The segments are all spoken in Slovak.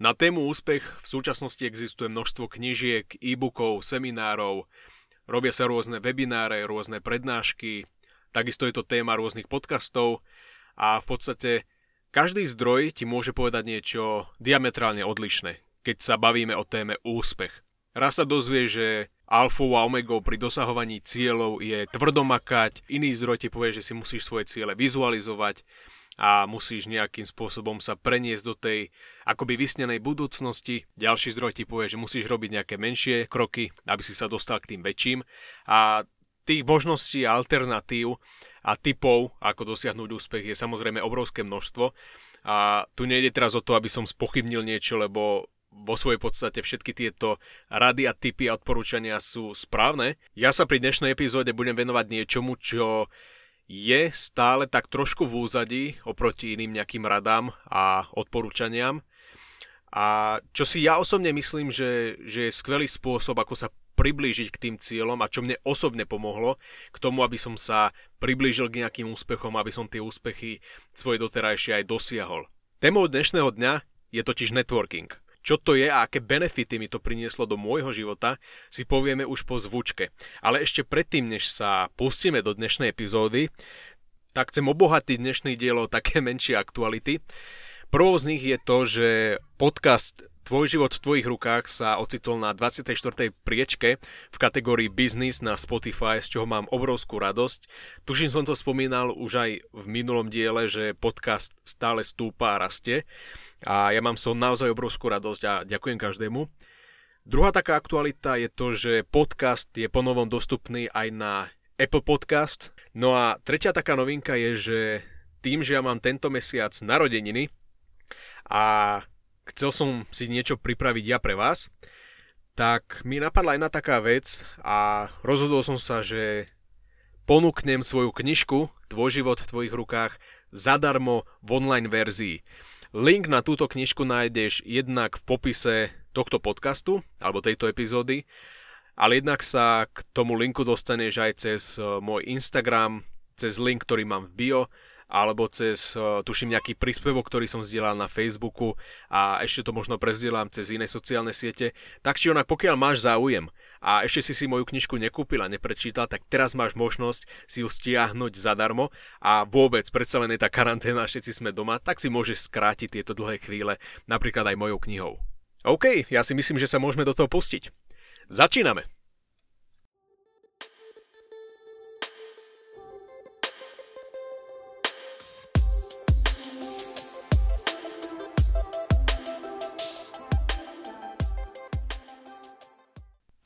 Na tému úspech v súčasnosti existuje množstvo knižiek, e-bookov, seminárov, robia sa rôzne webináre, rôzne prednášky, takisto je to téma rôznych podcastov. A v podstate každý zdroj ti môže povedať niečo diametrálne odlišné, keď sa bavíme o téme úspech. Raz sa dozvie, že alfou a omegou pri dosahovaní cieľov je tvrdomakať, iný zdroj ti povie, že si musíš svoje ciele vizualizovať, a musíš nejakým spôsobom sa preniesť do tej akoby vysnenej budúcnosti. Ďalší zdroj ti povie, že musíš robiť nejaké menšie kroky, aby si sa dostal k tým väčším. A tých možností a alternatív a typov, ako dosiahnuť úspech, je samozrejme obrovské množstvo. A tu nejde teraz o to, aby som spochybnil niečo, lebo vo svojej podstate všetky tieto rady a typy a odporúčania sú správne. Ja sa pri dnešnej epizóde budem venovať niečomu, čo je stále tak trošku v úzadí oproti iným nejakým radám a odporúčaniam. A čo si ja osobne myslím, že, že je skvelý spôsob, ako sa priblížiť k tým cieľom a čo mne osobne pomohlo k tomu, aby som sa priblížil k nejakým úspechom, aby som tie úspechy svoje doterajšie aj dosiahol. Témou dnešného dňa je totiž networking. Čo to je a aké benefity mi to prinieslo do môjho života, si povieme už po zvučke. Ale ešte predtým, než sa pustíme do dnešnej epizódy, tak chcem obohatiť dnešný dielo také menšie aktuality. Prvou z nich je to, že podcast Tvoj život v tvojich rukách sa ocitol na 24. priečke v kategórii Business na Spotify, z čoho mám obrovskú radosť. Tuším som to spomínal už aj v minulom diele, že podcast stále stúpa a rastie a ja mám som naozaj obrovskú radosť a ďakujem každému. Druhá taká aktualita je to, že podcast je ponovom dostupný aj na Apple Podcast. No a tretia taká novinka je, že tým, že ja mám tento mesiac narodeniny a chcel som si niečo pripraviť ja pre vás, tak mi napadla jedna taká vec a rozhodol som sa, že ponúknem svoju knižku Tvoj život v tvojich rukách zadarmo v online verzii. Link na túto knižku nájdeš jednak v popise tohto podcastu alebo tejto epizódy, ale jednak sa k tomu linku dostaneš aj cez eh, môj Instagram, cez link, ktorý mám v bio alebo cez, tuším, nejaký príspevok, ktorý som zdieľal na Facebooku a ešte to možno prezdielam cez iné sociálne siete. Tak či onak, pokiaľ máš záujem a ešte si si moju knižku nekúpil a neprečítal, tak teraz máš možnosť si ju stiahnuť zadarmo a vôbec, predsa len je tá karanténa, všetci sme doma, tak si môžeš skrátiť tieto dlhé chvíle, napríklad aj mojou knihou. OK, ja si myslím, že sa môžeme do toho pustiť. Začíname!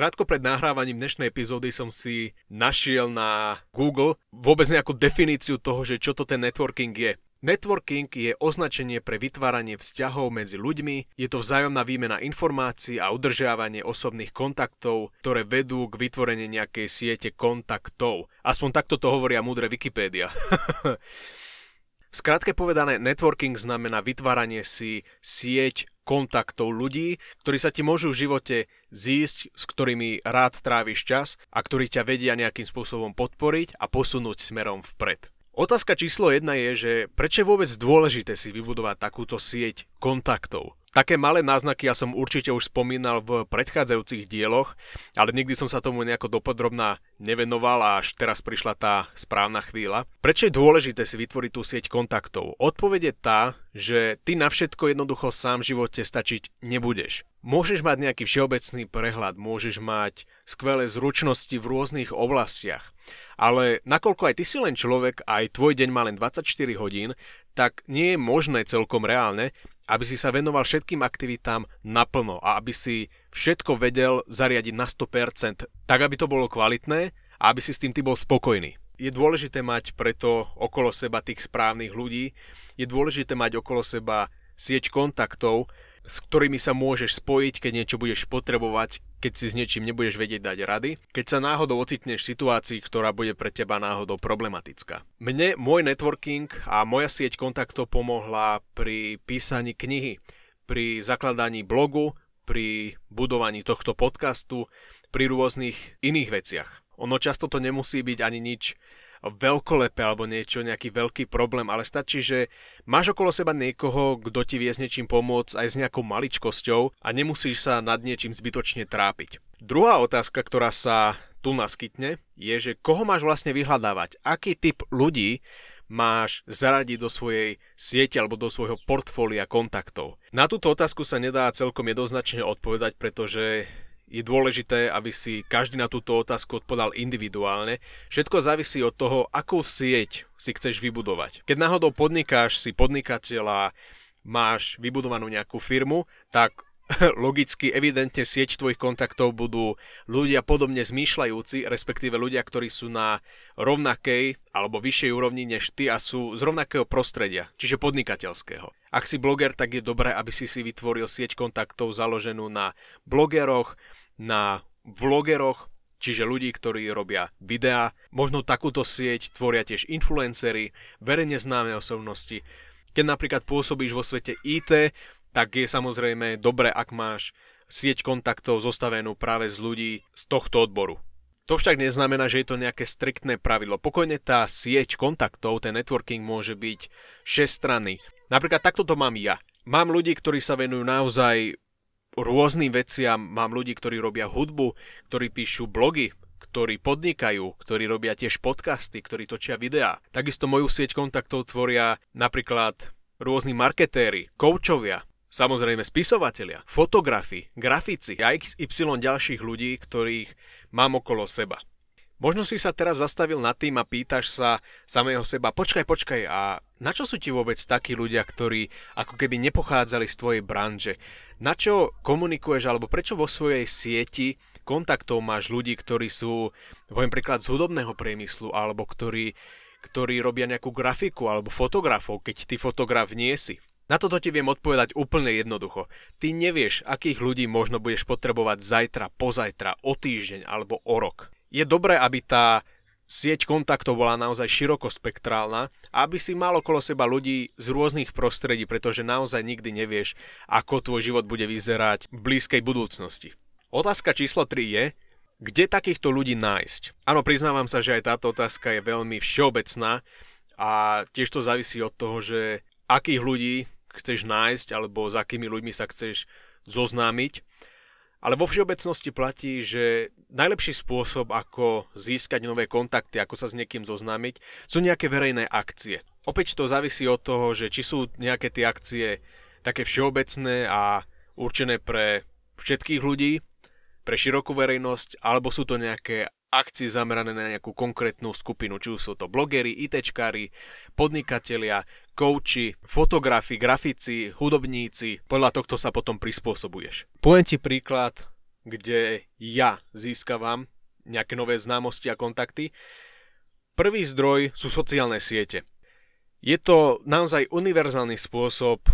Krátko pred nahrávaním dnešnej epizódy som si našiel na Google vôbec nejakú definíciu toho, že čo to ten networking je. Networking je označenie pre vytváranie vzťahov medzi ľuďmi, je to vzájomná výmena informácií a udržiavanie osobných kontaktov, ktoré vedú k vytvoreniu nejakej siete kontaktov. Aspoň takto to hovoria múdre Wikipédia. Skrátke povedané, networking znamená vytváranie si sieť kontaktov ľudí, ktorí sa ti môžu v živote zísť, s ktorými rád tráviš čas a ktorí ťa vedia nejakým spôsobom podporiť a posunúť smerom vpred. Otázka číslo jedna je, že prečo je vôbec dôležité si vybudovať takúto sieť kontaktov? Také malé náznaky ja som určite už spomínal v predchádzajúcich dieloch, ale nikdy som sa tomu nejako dopodrobná nevenoval a až teraz prišla tá správna chvíľa. Prečo je dôležité si vytvoriť tú sieť kontaktov? Odpoveď je tá, že ty na všetko jednoducho sám v živote stačiť nebudeš. Môžeš mať nejaký všeobecný prehľad, môžeš mať skvelé zručnosti v rôznych oblastiach, ale nakoľko aj ty si len človek a aj tvoj deň má len 24 hodín, tak nie je možné celkom reálne, aby si sa venoval všetkým aktivitám naplno a aby si všetko vedel zariadiť na 100%, tak aby to bolo kvalitné a aby si s tým ty bol spokojný. Je dôležité mať preto okolo seba tých správnych ľudí, je dôležité mať okolo seba sieť kontaktov, s ktorými sa môžeš spojiť, keď niečo budeš potrebovať, keď si s niečím nebudeš vedieť dať rady, keď sa náhodou ocitneš v situácii, ktorá bude pre teba náhodou problematická. Mne môj networking a moja sieť kontaktov pomohla pri písaní knihy, pri zakladaní blogu, pri budovaní tohto podcastu, pri rôznych iných veciach. Ono často to nemusí byť ani nič veľkolepé alebo niečo, nejaký veľký problém, ale stačí, že máš okolo seba niekoho, kto ti vie s niečím pomôcť aj s nejakou maličkosťou a nemusíš sa nad niečím zbytočne trápiť. Druhá otázka, ktorá sa tu naskytne, je, že koho máš vlastne vyhľadávať, aký typ ľudí máš zaradiť do svojej siete alebo do svojho portfólia kontaktov? Na túto otázku sa nedá celkom jednoznačne odpovedať, pretože je dôležité, aby si každý na túto otázku odpovedal individuálne. Všetko závisí od toho, akú sieť si chceš vybudovať. Keď náhodou podnikáš si podnikateľ a máš vybudovanú nejakú firmu, tak logicky, evidentne sieť tvojich kontaktov budú ľudia podobne zmýšľajúci, respektíve ľudia, ktorí sú na rovnakej alebo vyššej úrovni než ty a sú z rovnakého prostredia, čiže podnikateľského. Ak si bloger, tak je dobré, aby si si vytvoril sieť kontaktov založenú na blogeroch, na vlogeroch, čiže ľudí, ktorí robia videá. Možno takúto sieť tvoria tiež influencery, verejne známe osobnosti. Keď napríklad pôsobíš vo svete IT, tak je samozrejme dobre, ak máš sieť kontaktov zostavenú práve z ľudí z tohto odboru. To však neznamená, že je to nejaké striktné pravidlo. Pokojne tá sieť kontaktov, ten networking môže byť šestranný. Napríklad takto to mám ja. Mám ľudí, ktorí sa venujú naozaj rôznym veciam, mám ľudí, ktorí robia hudbu, ktorí píšu blogy, ktorí podnikajú, ktorí robia tiež podcasty, ktorí točia videá. Takisto moju sieť kontaktov tvoria napríklad rôzni marketéri, koučovia, Samozrejme spisovatelia, fotografi, grafici a XY ďalších ľudí, ktorých mám okolo seba. Možno si sa teraz zastavil nad tým a pýtaš sa samého seba, počkaj, počkaj, a na čo sú ti vôbec takí ľudia, ktorí ako keby nepochádzali z tvojej branže? Na čo komunikuješ, alebo prečo vo svojej sieti kontaktov máš ľudí, ktorí sú, poviem príklad, z hudobného priemyslu, alebo ktorí, ktorí robia nejakú grafiku alebo fotografov, keď ty fotograf nie si. Na toto ti viem odpovedať úplne jednoducho. Ty nevieš, akých ľudí možno budeš potrebovať zajtra, pozajtra, o týždeň alebo o rok. Je dobré, aby tá sieť kontaktov bola naozaj širokospektrálna aby si mal okolo seba ľudí z rôznych prostredí, pretože naozaj nikdy nevieš, ako tvoj život bude vyzerať v blízkej budúcnosti. Otázka číslo 3 je, kde takýchto ľudí nájsť? Áno, priznávam sa, že aj táto otázka je veľmi všeobecná a tiež to závisí od toho, že akých ľudí chceš nájsť alebo s akými ľuďmi sa chceš zoznámiť. Ale vo všeobecnosti platí, že najlepší spôsob, ako získať nové kontakty, ako sa s niekým zoznámiť, sú nejaké verejné akcie. Opäť to závisí od toho, že či sú nejaké tie akcie také všeobecné a určené pre všetkých ľudí, pre širokú verejnosť, alebo sú to nejaké akcie zamerané na nejakú konkrétnu skupinu, či už sú to blogeri, ITčkári, podnikatelia, kouči, fotografi, grafici, hudobníci. Podľa tohto sa potom prispôsobuješ. Poviem ti príklad, kde ja získavam nejaké nové známosti a kontakty. Prvý zdroj sú sociálne siete. Je to naozaj univerzálny spôsob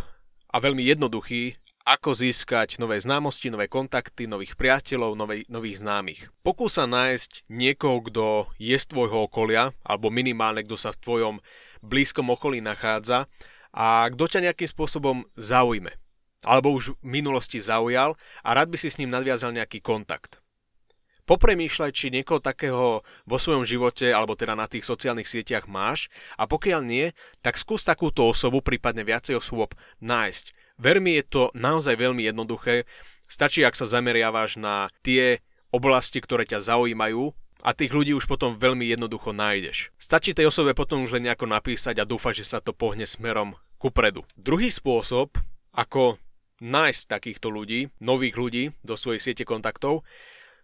a veľmi jednoduchý, ako získať nové známosti, nové kontakty, nových priateľov, novej, nových známych. Pokúsa nájsť niekoho, kto je z tvojho okolia, alebo minimálne kto sa v tvojom blízkom okolí nachádza a kto ťa nejakým spôsobom zaujme. Alebo už v minulosti zaujal a rád by si s ním nadviazal nejaký kontakt. Popremýšľaj, či niekoho takého vo svojom živote alebo teda na tých sociálnych sieťach máš a pokiaľ nie, tak skús takúto osobu, prípadne viacej osôb nájsť Ver mi, je to naozaj veľmi jednoduché. Stačí, ak sa zameriavaš na tie oblasti, ktoré ťa zaujímajú a tých ľudí už potom veľmi jednoducho nájdeš. Stačí tej osobe potom už len nejako napísať a dúfať, že sa to pohne smerom kupredu. Druhý spôsob, ako nájsť takýchto ľudí, nových ľudí do svojej siete kontaktov,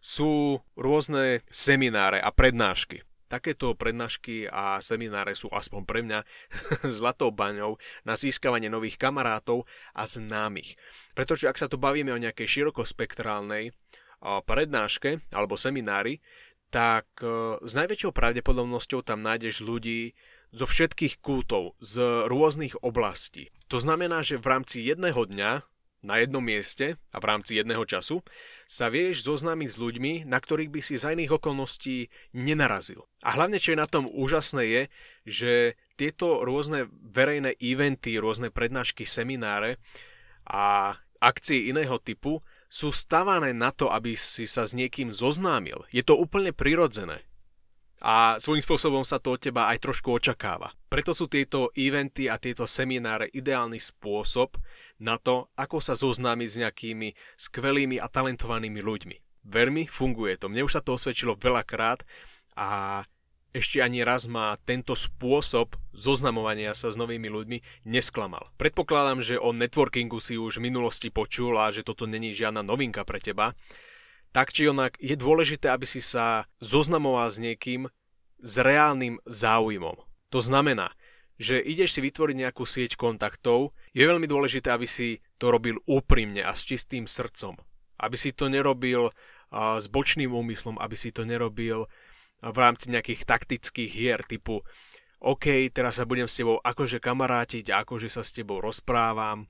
sú rôzne semináre a prednášky. Takéto prednášky a semináre sú aspoň pre mňa zlatou baňou na získavanie nových kamarátov a známych. Pretože ak sa tu bavíme o nejakej širokospektrálnej prednáške alebo seminári, tak e, s najväčšou pravdepodobnosťou tam nájdeš ľudí zo všetkých kútov, z rôznych oblastí. To znamená, že v rámci jedného dňa na jednom mieste a v rámci jedného času sa vieš zoznámiť s ľuďmi, na ktorých by si za iných okolností nenarazil. A hlavne, čo je na tom úžasné je, že tieto rôzne verejné eventy, rôzne prednášky, semináre a akcie iného typu sú stavané na to, aby si sa s niekým zoznámil. Je to úplne prirodzené. A svojím spôsobom sa to od teba aj trošku očakáva. Preto sú tieto eventy a tieto semináre ideálny spôsob na to, ako sa zoznámiť s nejakými skvelými a talentovanými ľuďmi. Veľmi funguje to. Mne už sa to osvedčilo veľakrát a ešte ani raz ma tento spôsob zoznamovania sa s novými ľuďmi nesklamal. Predpokladám, že o networkingu si už v minulosti počul a že toto není žiadna novinka pre teba. Tak či onak je dôležité, aby si sa zoznamoval s niekým s reálnym záujmom. To znamená, že ideš si vytvoriť nejakú sieť kontaktov, je veľmi dôležité, aby si to robil úprimne a s čistým srdcom. Aby si to nerobil s bočným úmyslom, aby si to nerobil v rámci nejakých taktických hier typu OK, teraz sa budem s tebou akože kamarátiť, akože sa s tebou rozprávam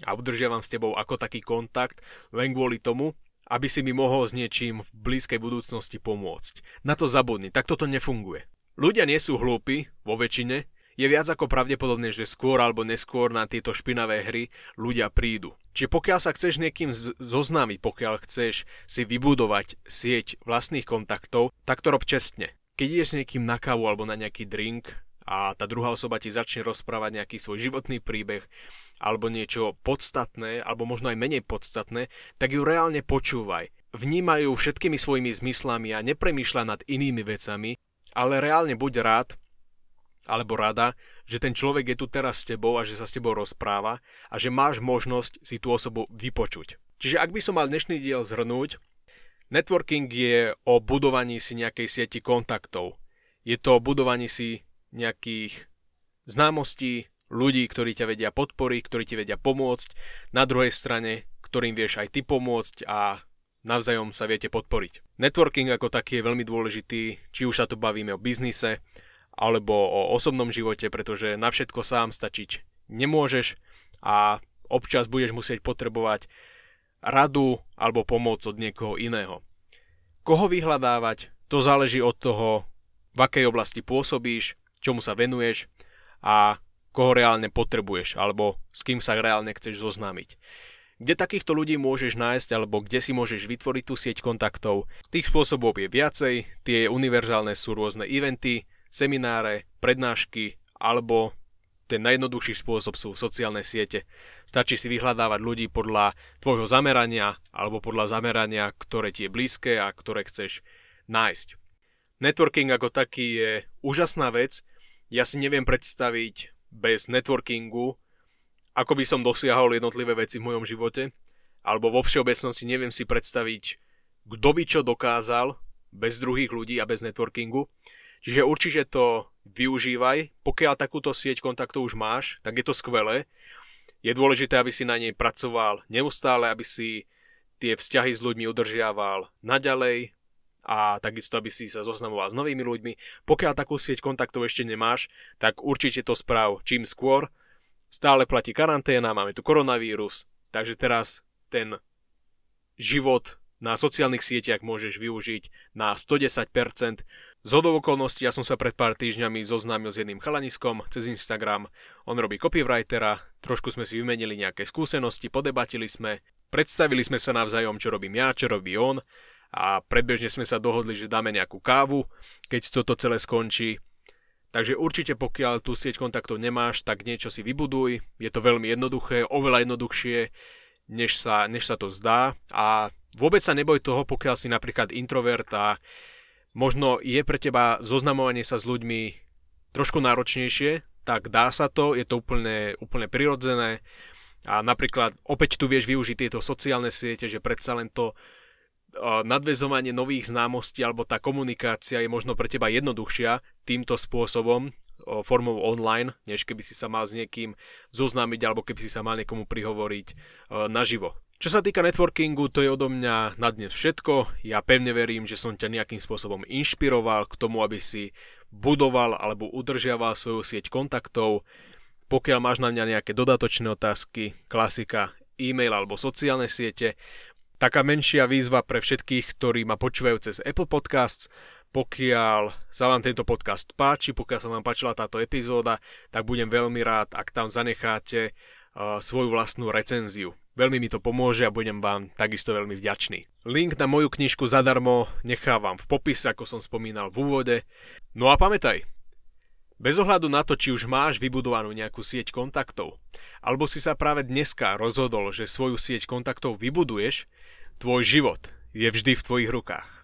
a udržiavam s tebou ako taký kontakt len kvôli tomu, aby si mi mohol s niečím v blízkej budúcnosti pomôcť. Na to zabudni, tak toto nefunguje. Ľudia nie sú hlúpi, vo väčšine, je viac ako pravdepodobné, že skôr alebo neskôr na tieto špinavé hry ľudia prídu. Čiže pokiaľ sa chceš niekým zoznámiť, pokiaľ chceš si vybudovať sieť vlastných kontaktov, tak to rob čestne. Keď ideš s niekým na kávu alebo na nejaký drink a tá druhá osoba ti začne rozprávať nejaký svoj životný príbeh alebo niečo podstatné, alebo možno aj menej podstatné, tak ju reálne počúvaj. Vnímajú všetkými svojimi zmyslami a nepremýšľa nad inými vecami, ale reálne buď rád, alebo rada, že ten človek je tu teraz s tebou a že sa s tebou rozpráva a že máš možnosť si tú osobu vypočuť. Čiže ak by som mal dnešný diel zhrnúť, networking je o budovaní si nejakej sieti kontaktov. Je to o budovaní si nejakých známostí, ľudí, ktorí ťa vedia podporiť, ktorí ti vedia pomôcť, na druhej strane, ktorým vieš aj ty pomôcť a navzájom sa viete podporiť. Networking ako taký je veľmi dôležitý, či už sa tu bavíme o biznise, alebo o osobnom živote, pretože na všetko sám stačiť nemôžeš a občas budeš musieť potrebovať radu alebo pomoc od niekoho iného. Koho vyhľadávať, to záleží od toho, v akej oblasti pôsobíš, čomu sa venuješ a koho reálne potrebuješ alebo s kým sa reálne chceš zoznámiť. Kde takýchto ľudí môžeš nájsť alebo kde si môžeš vytvoriť tú sieť kontaktov? Tých spôsobov je viacej, tie univerzálne sú rôzne eventy, semináre, prednášky alebo ten najjednoduchší spôsob sú sociálne siete. Stačí si vyhľadávať ľudí podľa tvojho zamerania alebo podľa zamerania, ktoré ti je blízke a ktoré chceš nájsť. Networking ako taký je úžasná vec. Ja si neviem predstaviť bez networkingu, ako by som dosiahol jednotlivé veci v mojom živote, alebo vo všeobecnosti neviem si predstaviť, kto by čo dokázal bez druhých ľudí a bez networkingu. Čiže určite to využívaj. Pokiaľ takúto sieť kontaktov už máš, tak je to skvelé. Je dôležité, aby si na nej pracoval neustále, aby si tie vzťahy s ľuďmi udržiaval naďalej a takisto, aby si sa zoznamoval s novými ľuďmi. Pokiaľ takú sieť kontaktov ešte nemáš, tak určite to správ čím skôr. Stále platí karanténa, máme tu koronavírus, takže teraz ten život na sociálnych sieťach môžeš využiť na 110%. Z okolností ja som sa pred pár týždňami zoznámil s jedným chalaniskom cez Instagram. On robí copywritera, trošku sme si vymenili nejaké skúsenosti, podebatili sme, predstavili sme sa navzájom, čo robím ja, čo robí on a predbežne sme sa dohodli, že dáme nejakú kávu, keď toto celé skončí. Takže určite pokiaľ tú sieť kontaktov nemáš, tak niečo si vybuduj. Je to veľmi jednoduché, oveľa jednoduchšie, než sa, než sa to zdá. A vôbec sa neboj toho, pokiaľ si napríklad introvert a možno je pre teba zoznamovanie sa s ľuďmi trošku náročnejšie, tak dá sa to, je to úplne, úplne prirodzené a napríklad opäť tu vieš využiť tieto sociálne siete, že predsa len to nadvezovanie nových známostí alebo tá komunikácia je možno pre teba jednoduchšia týmto spôsobom, formou online, než keby si sa mal s niekým zoznámiť alebo keby si sa mal niekomu prihovoriť naživo. Čo sa týka networkingu, to je odo mňa na dnes všetko. Ja pevne verím, že som ťa nejakým spôsobom inšpiroval k tomu, aby si budoval alebo udržiaval svoju sieť kontaktov. Pokiaľ máš na mňa nejaké dodatočné otázky, klasika, e-mail alebo sociálne siete, taká menšia výzva pre všetkých, ktorí ma počúvajú cez Apple Podcasts. Pokiaľ sa vám tento podcast páči, pokiaľ sa vám páčila táto epizóda, tak budem veľmi rád, ak tam zanecháte uh, svoju vlastnú recenziu. Veľmi mi to pomôže a budem vám takisto veľmi vďačný. Link na moju knižku zadarmo nechávam v popise, ako som spomínal v úvode. No a pamätaj, bez ohľadu na to, či už máš vybudovanú nejakú sieť kontaktov, alebo si sa práve dneska rozhodol, že svoju sieť kontaktov vybuduješ, tvoj život je vždy v tvojich rukách.